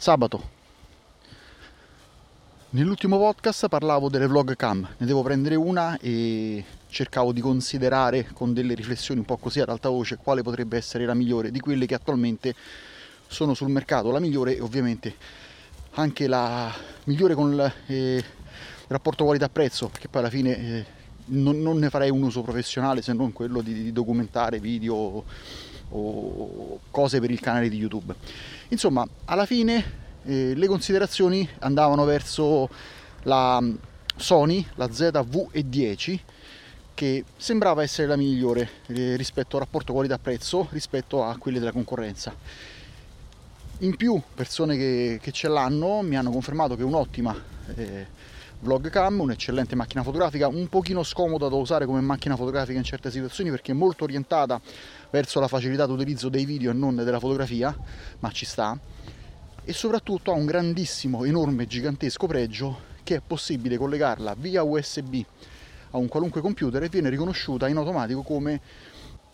Sabato. Nell'ultimo podcast parlavo delle vlog cam, ne devo prendere una e cercavo di considerare con delle riflessioni un po' così ad alta voce quale potrebbe essere la migliore di quelle che attualmente sono sul mercato, la migliore e ovviamente anche la migliore con il eh, rapporto qualità-prezzo, perché poi alla fine eh, non, non, ne farei un uso professionale se non quello di, di documentare video o cose per il canale di YouTube. Insomma, alla fine eh, le considerazioni andavano verso la mm, Sony, la ZV-E10, che sembrava essere la migliore eh, rispetto al rapporto qualità-prezzo rispetto a quelle della concorrenza. In più, persone che, che ce l'hanno mi hanno confermato che è un'ottima eh, vlogcam, un'eccellente macchina fotografica, un pochino scomoda da usare come macchina fotografica in certe situazioni perché è molto orientata verso la facilità d'utilizzo dei video e non della fotografia, ma ci sta. E soprattutto ha un grandissimo, enorme, gigantesco pregio che è possibile collegarla via USB a un qualunque computer e viene riconosciuta in automatico come,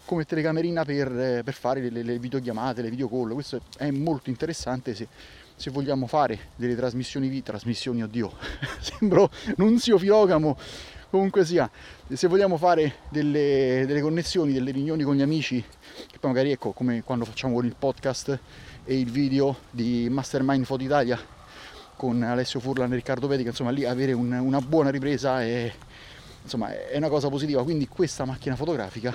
come telecamerina per, per fare le, le, videochiamate, le video call. Questo è molto interessante se, se vogliamo fare delle trasmissioni video, trasmissioni, oddio, sembro Nunzio Filogamo comunque sia, se vogliamo fare delle, delle, connessioni, delle riunioni con gli amici, che poi magari ecco come quando facciamo con il podcast e il video di Mastermind Foto Italia con Alessio Furlan e Riccardo Pedica, insomma lì avere un, una buona ripresa è, insomma, è una cosa positiva, quindi questa macchina fotografica,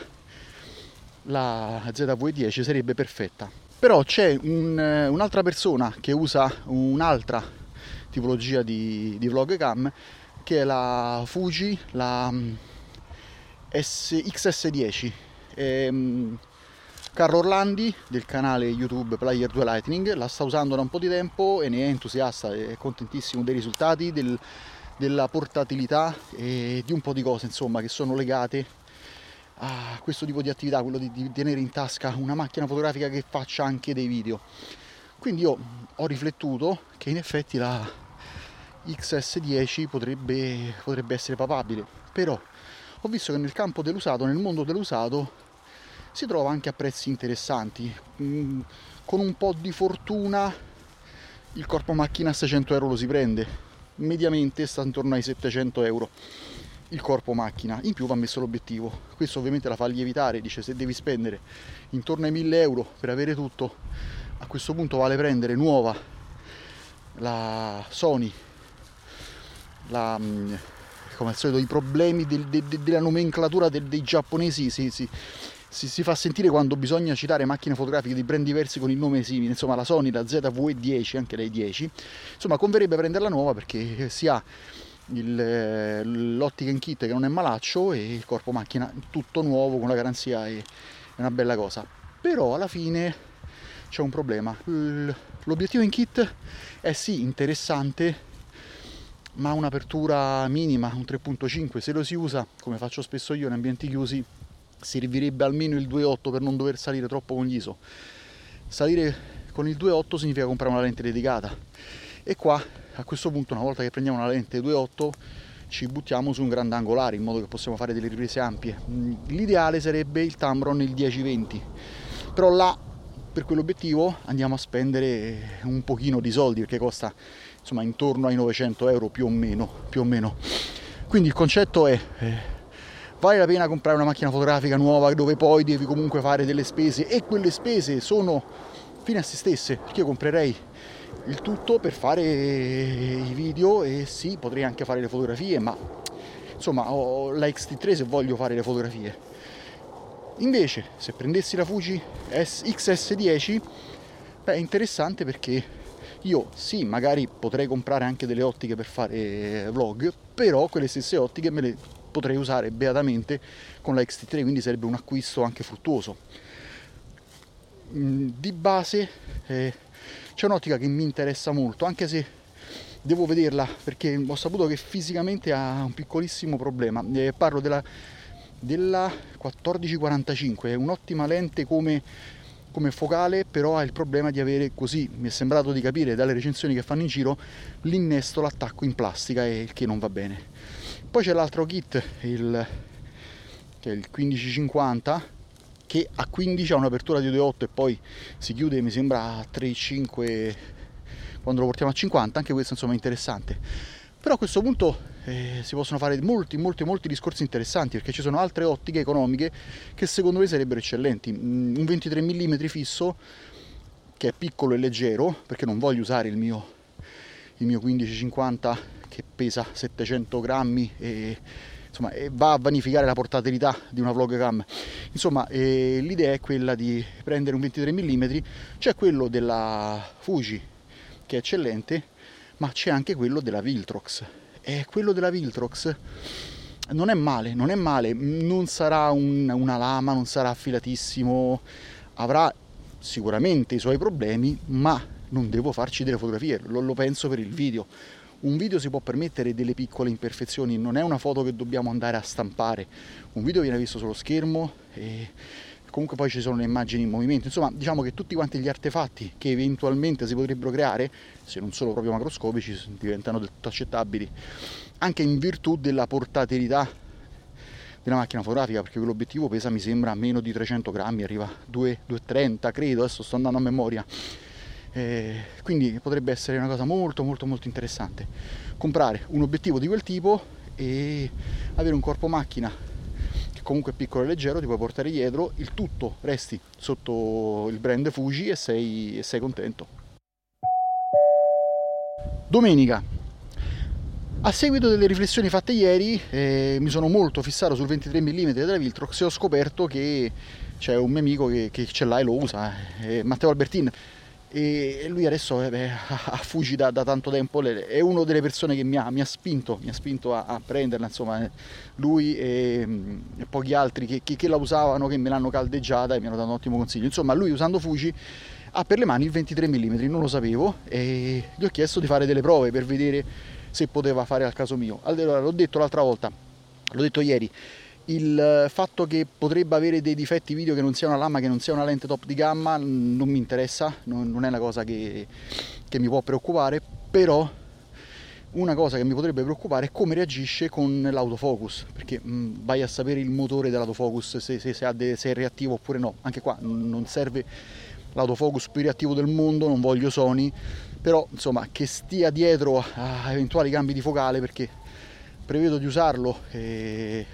la ZV10 sarebbe perfetta. Però c'è un, un'altra persona che usa un'altra tipologia di, di vlog cam che è la Fuji, la mm, S, XS10. E, um, Carlo Orlandi del canale YouTube Player 2 Lightning la sta usando da un po' di tempo e ne è entusiasta, è contentissimo dei risultati, del, della portatilità e di un po' di cose insomma che sono legate a questo tipo di attività, quello di, di tenere in tasca una macchina fotografica che faccia anche dei video. Quindi io ho riflettuto che in effetti la XS10 potrebbe, potrebbe essere papabile, però ho visto che nel campo dell'usato, nel mondo dell'usato, si trova anche a prezzi interessanti. Mm, con un po' di fortuna il corpo macchina a 600 euro lo si prende, mediamente sta intorno ai 700 euro il corpo macchina, in più va messo l'obiettivo. Questo ovviamente la fa lievitare, dice se devi spendere intorno ai 1000 euro per avere tutto, a questo punto vale prendere nuova la Sony la, mm, come al solito i problemi del, de, de, della nomenclatura de, dei giapponesi si, si, si, si, fa sentire quando bisogna citare macchine fotografiche di brand diversi con il nome simile, insomma la Sony, la ZV-10, anche lei 10, insomma converrebbe prenderla nuova perché si ha il, l'ottica in kit che non è malaccio e il corpo macchina tutto nuovo con la garanzia è, è una bella cosa. Però alla fine c'è un problema. L'obiettivo in kit è sì interessante, ma un'apertura minima, un 3.5, se lo si usa, come faccio spesso io in ambienti chiusi, servirebbe almeno il 2.8 per non dover salire troppo con l'ISO. Salire con il 2.8 significa comprare una lente dedicata e qua a questo punto una volta che prendiamo una lente 2.8 ci buttiamo su un grandangolare in modo che possiamo fare delle riprese ampie. L'ideale sarebbe il Tamron il 10-20, però là per quell'obiettivo andiamo a spendere un pochino di soldi perché costa insomma intorno ai 900 euro più o meno, più o meno. Quindi il concetto è eh, vale la pena comprare una macchina fotografica nuova dove poi devi comunque fare delle spese e quelle spese sono fine a se stesse perché io comprerei il tutto per fare i video e sì potrei anche fare le fotografie ma insomma ho la XT3 se voglio fare le fotografie invece se prendessi la Fuji XS10 beh, è interessante perché io sì, magari potrei comprare anche delle ottiche per fare vlog, però quelle stesse ottiche me le potrei usare beatamente con la XT3, quindi sarebbe un acquisto anche fruttuoso. Mm, di base eh, c'è un'ottica che mi interessa molto, anche se devo vederla perché ho saputo che fisicamente ha un piccolissimo problema. Eh, parlo della, della 1445, è un'ottima lente come come focale però ha il problema di avere così mi è sembrato di capire dalle recensioni che fanno in giro l'innesto l'attacco in plastica e il che non va bene poi c'è l'altro kit il, che è il 1550 che a 15 ha un'apertura di 2.8 e poi si chiude mi sembra a 3.5 quando lo portiamo a 50, anche questo insomma è interessante. Però a questo punto eh, si possono fare molti, molti, molti discorsi interessanti perché ci sono altre ottiche economiche che secondo me sarebbero eccellenti. Mm, un 23 mm fisso che è piccolo e leggero perché non voglio usare il mio, il mio 1550 che pesa 700 grammi e insomma, va a vanificare la portabilità di una vlogcam. Insomma, eh, l'idea è quella di prendere un 23 mm, c'è quello della Fuji che è eccellente, ma c'è anche quello della Viltrox. E quello della Viltrox non è male, non è male, non sarà un, una lama, non sarà affilatissimo, avrà sicuramente i suoi problemi, ma non devo farci delle fotografie, lo, lo penso per il video. Un video si può permettere delle piccole imperfezioni, non è una foto che dobbiamo andare a stampare, un video viene visto sullo schermo e comunque poi ci sono le immagini in movimento, insomma diciamo che tutti quanti gli artefatti che eventualmente si potrebbero creare, se non sono proprio macroscopici, diventano del tutto accettabili, anche in virtù della portabilità della macchina fotografica perché quell'obiettivo pesa mi sembra meno di 300 grammi, arriva a 2,30 credo, adesso sto andando a memoria. Eh, quindi potrebbe essere una cosa molto molto molto interessante. Comprare un obiettivo di quel tipo e avere un corpo macchina comunque piccolo e leggero ti puoi portare dietro il tutto resti sotto il brand Fuji e sei, e sei contento. Domenica. A seguito delle riflessioni fatte ieri eh, mi sono molto fissato sul 23 mm della Viltrox e ho scoperto che c'è un mio amico che, che ce l'ha e lo usa, eh, Matteo Albertin e lui adesso eh, beh, Fuji da, da, tanto tempo. È una delle persone che mi ha, mi ha spinto, mi ha spinto a, a prenderla insomma eh, lui e, e pochi altri che, che, che, la usavano che me l'hanno caldeggiata e mi hanno dato un ottimo consiglio. Insomma lui usando Fuji ha per le mani il 23 mm non lo sapevo e gli ho chiesto di fare delle prove per vedere se poteva fare al caso mio. Allora l'ho detto l'altra volta l'ho detto ieri il fatto che potrebbe avere dei difetti video che non sia una lama, che non sia una lente top di gamma non mi interessa, non, non è una cosa che, che mi può preoccupare, però una cosa che mi potrebbe preoccupare è come reagisce con l'autofocus, perché mh, vai a sapere il motore dell'autofocus se, se, se, de, se, è reattivo oppure no. Anche qua non serve l'autofocus più reattivo del mondo, non voglio Sony, però insomma che stia dietro a eventuali cambi di focale perché prevedo di usarlo eh,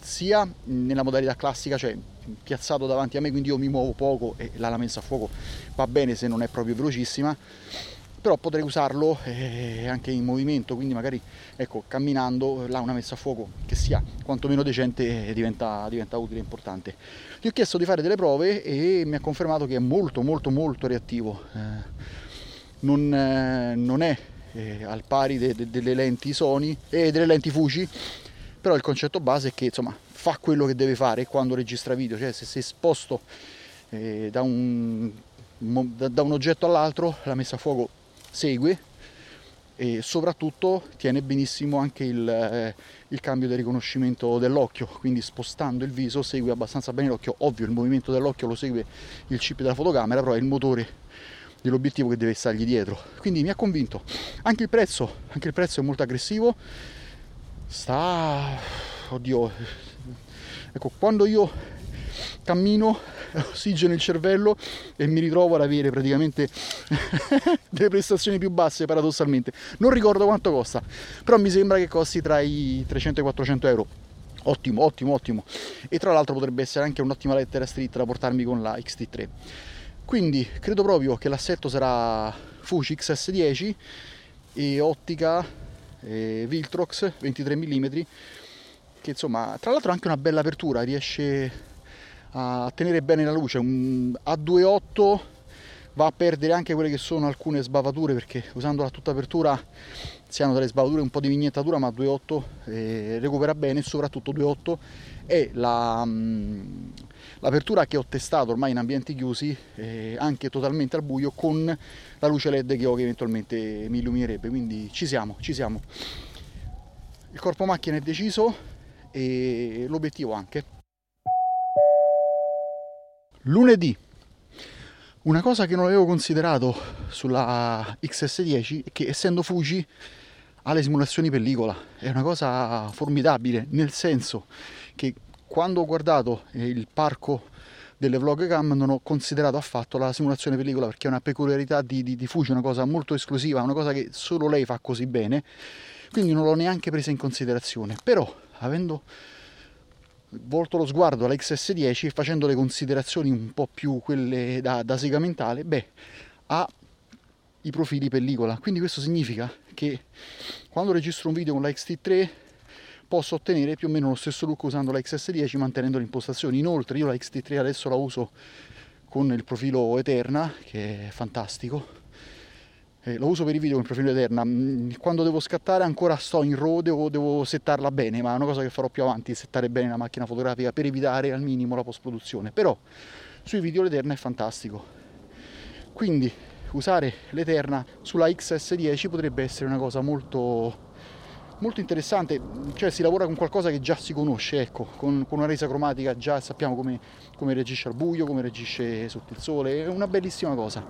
sia nella modalità classica, cioè piazzato davanti a me, quindi io mi muovo poco e la messa a fuoco va bene se non è proprio velocissima, però potrei usarlo eh, anche in movimento, quindi magari ecco, camminando là una messa a fuoco che sia quantomeno decente eh, diventa, diventa utile e importante. Gli ho chiesto di fare delle prove e mi ha confermato che è molto molto molto reattivo. Eh, non, eh, non è eh, al pari de, de, delle lenti Sony e delle lenti Fuji però il concetto base è che insomma fa quello che deve fare quando registra video cioè se sei esposto eh, da, un, da, un, oggetto all'altro la messa a fuoco segue e soprattutto tiene benissimo anche il, eh, il cambio del riconoscimento dell'occhio quindi spostando il viso segue abbastanza bene l'occhio. Ovvio il movimento dell'occhio lo segue il chip della fotocamera però è il motore dell'obiettivo che deve stargli dietro. Quindi mi ha convinto. Anche il prezzo, anche il prezzo è molto aggressivo. Sta oddio. Ecco, quando io cammino ossigeno il cervello e mi ritrovo ad avere praticamente delle prestazioni più basse paradossalmente non ricordo quanto costa però mi sembra che costi tra i 300 e i 400 euro ottimo ottimo ottimo e tra l'altro potrebbe essere anche un'ottima lettera street da portarmi con la XT3 quindi credo proprio che l'assetto sarà Fuji XS10 e ottica e Viltrox 23 mm che insomma tra l'altro ha anche una bella apertura riesce a tenere bene la luce. Un A28 va a perdere anche quelle che sono alcune sbavature perché usandola a tutta apertura si hanno delle sbavature un po' di vignettatura ma 2.8 eh, recupera bene e soprattutto 2.8 è la, mm, l'apertura che ho testato ormai in ambienti chiusi eh, anche totalmente al buio con la luce led che ho che eventualmente mi illuminerebbe. Quindi ci siamo ci siamo. Il corpo macchina è deciso e l'obiettivo anche. Lunedì una cosa che non avevo considerato sulla XS10 è che essendo Fuji ha le simulazioni pellicola, è una cosa formidabile, nel senso che quando ho guardato il parco delle vlog cam non ho considerato affatto la simulazione pellicola perché è una peculiarità di, di, di Fuji, una cosa molto esclusiva, una cosa che solo lei fa così bene, quindi non l'ho neanche presa in considerazione. Però, avendo volto lo sguardo alla XS10 e facendo le considerazioni un po' più quelle da, da segamentale, beh, ha i profili pellicola. Quindi questo significa che quando registro un video con la XT3 posso ottenere più o meno lo stesso look usando la XS10 mantenendo le impostazioni. Inoltre io la XT3 adesso la uso con il profilo Eterna che è fantastico. Eh, lo uso per i video con il profilo Eterna. Mm, quando devo scattare ancora sto in RAW, devo, devo settarla bene, ma è una cosa che farò più avanti, settare bene la macchina fotografica per evitare al minimo la post-produzione. Però sui video l'Eterna è fantastico. Quindi usare l'Eterna sulla XS10 potrebbe essere una cosa molto molto interessante, cioè si lavora con qualcosa che già si conosce, ecco, con, con una resa cromatica già sappiamo come, come, reagisce al buio, come reagisce sotto il sole, è una bellissima cosa.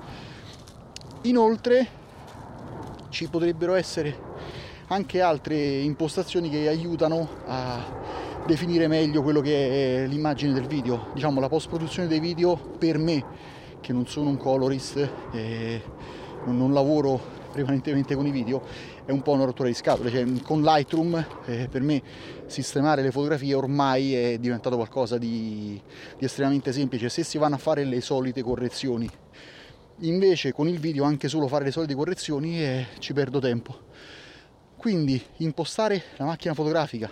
Inoltre ci potrebbero essere anche altre impostazioni che aiutano a definire meglio quello che è l'immagine del video, diciamo la post produzione dei video per me che non sono un colorist e non, lavoro prevalentemente con i video è un po' una rottura di scatole, cioè, con Lightroom eh, per me sistemare le fotografie ormai è diventato qualcosa di, di estremamente semplice se si vanno a fare le solite correzioni. Invece con il video anche solo fare le solite correzioni eh, ci perdo tempo. Quindi impostare la macchina fotografica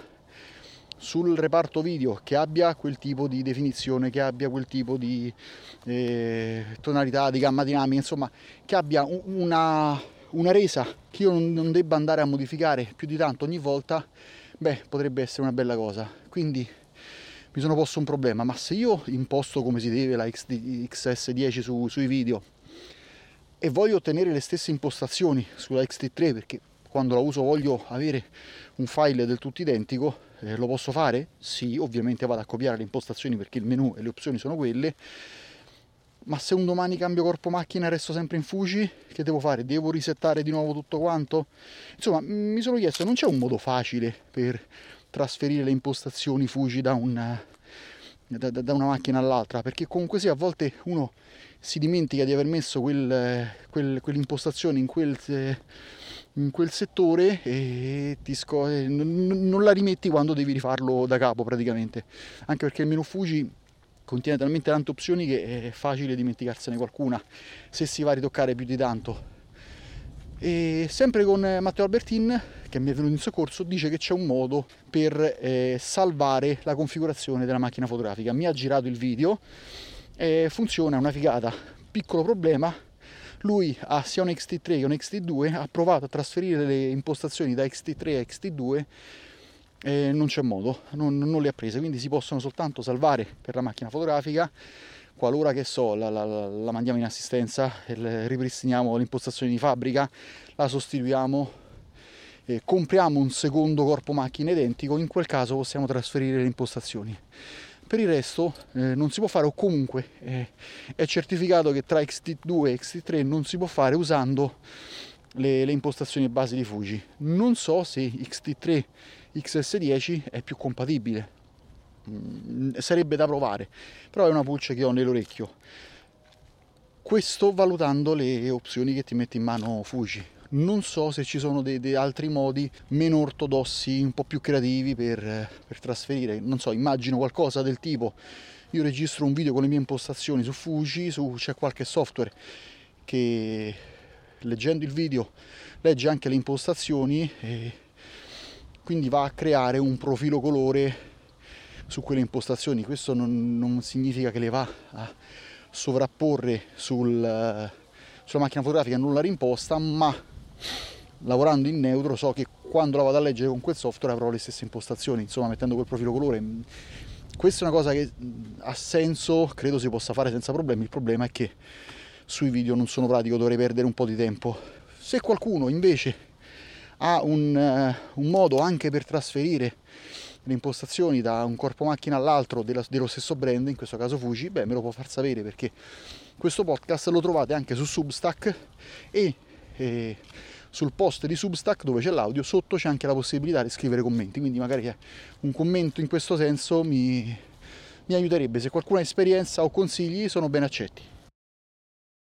sul reparto video che abbia quel tipo di definizione, che abbia quel tipo di eh, tonalità, di gamma dinamica, insomma, che abbia una una resa che io non debba andare a modificare più di tanto ogni volta, beh, potrebbe essere una bella cosa. Quindi mi sono posto un problema, ma se io imposto come si deve la XD, XS10 su, sui video e voglio ottenere le stesse impostazioni sulla XT3 perché quando la uso voglio avere un file del tutto identico, eh, lo posso fare? Sì, ovviamente vado a copiare le impostazioni perché il menu e le opzioni sono quelle ma se un domani cambio corpo macchina e resto sempre in Fuji, che devo fare? Devo risettare di nuovo tutto quanto? Insomma, mi sono chiesto, non c'è un modo facile per trasferire le impostazioni Fuji da, un, da, da una macchina all'altra? Perché comunque sia, a volte uno si dimentica di aver messo quel, quel, quell'impostazione in quel, in quel settore e sco- non, non la rimetti quando devi rifarlo da capo praticamente. Anche perché il menu Fuji contiene talmente tante opzioni che è facile dimenticarsene qualcuna se si va a ritoccare più di tanto. E sempre con Matteo Albertin, che mi è venuto in soccorso, dice che c'è un modo per eh, salvare la configurazione della macchina fotografica. Mi ha girato il video, e funziona, è una figata. Piccolo problema, lui ha sia un XT3 che un XT2, ha provato a trasferire le impostazioni da XT3 a XT2 e non c'è modo, non, non, le ha prese, quindi si possono soltanto salvare per la macchina fotografica qualora che so la, la, la mandiamo in assistenza, ripristiniamo l'impostazione di fabbrica, la sostituiamo, compriamo un secondo corpo macchina identico, in quel caso possiamo trasferire le impostazioni. Per il resto eh, non si può fare o comunque eh, è certificato che tra XT2 e XT3 non si può fare usando le, le impostazioni base di Fuji. Non so se XT3 XS10 è più compatibile. Mm, sarebbe da provare, però è una pulce che ho nell'orecchio. Questo valutando le opzioni che ti mette in mano Fuji. Non so se ci sono dei, dei altri modi meno ortodossi, un po' più creativi per, per trasferire. Non so, immagino qualcosa del tipo io registro un video con le mie impostazioni su Fuji, su, c'è qualche software che leggendo il video legge anche le impostazioni e quindi va a creare un profilo colore su quelle impostazioni. Questo non, non significa che le va a sovrapporre sul, sulla macchina fotografica, non la rimposta, ma lavorando in neutro so che quando la vado a leggere con quel software avrò le stesse impostazioni, insomma mettendo quel profilo colore. Questa è una cosa che ha senso, credo si possa fare senza problemi, il problema è che sui video non sono pratico, dovrei perdere un po' di tempo. Se qualcuno invece ha un, uh, un modo anche per trasferire le impostazioni da un corpo macchina all'altro della, dello stesso brand, in questo caso Fuji, beh me lo può far sapere perché questo podcast lo trovate anche su Substack e, e sul post di Substack dove c'è l'audio, sotto c'è anche la possibilità di scrivere commenti, quindi magari un commento in questo senso mi, mi aiuterebbe, se qualcuno ha esperienza o consigli sono ben accetti.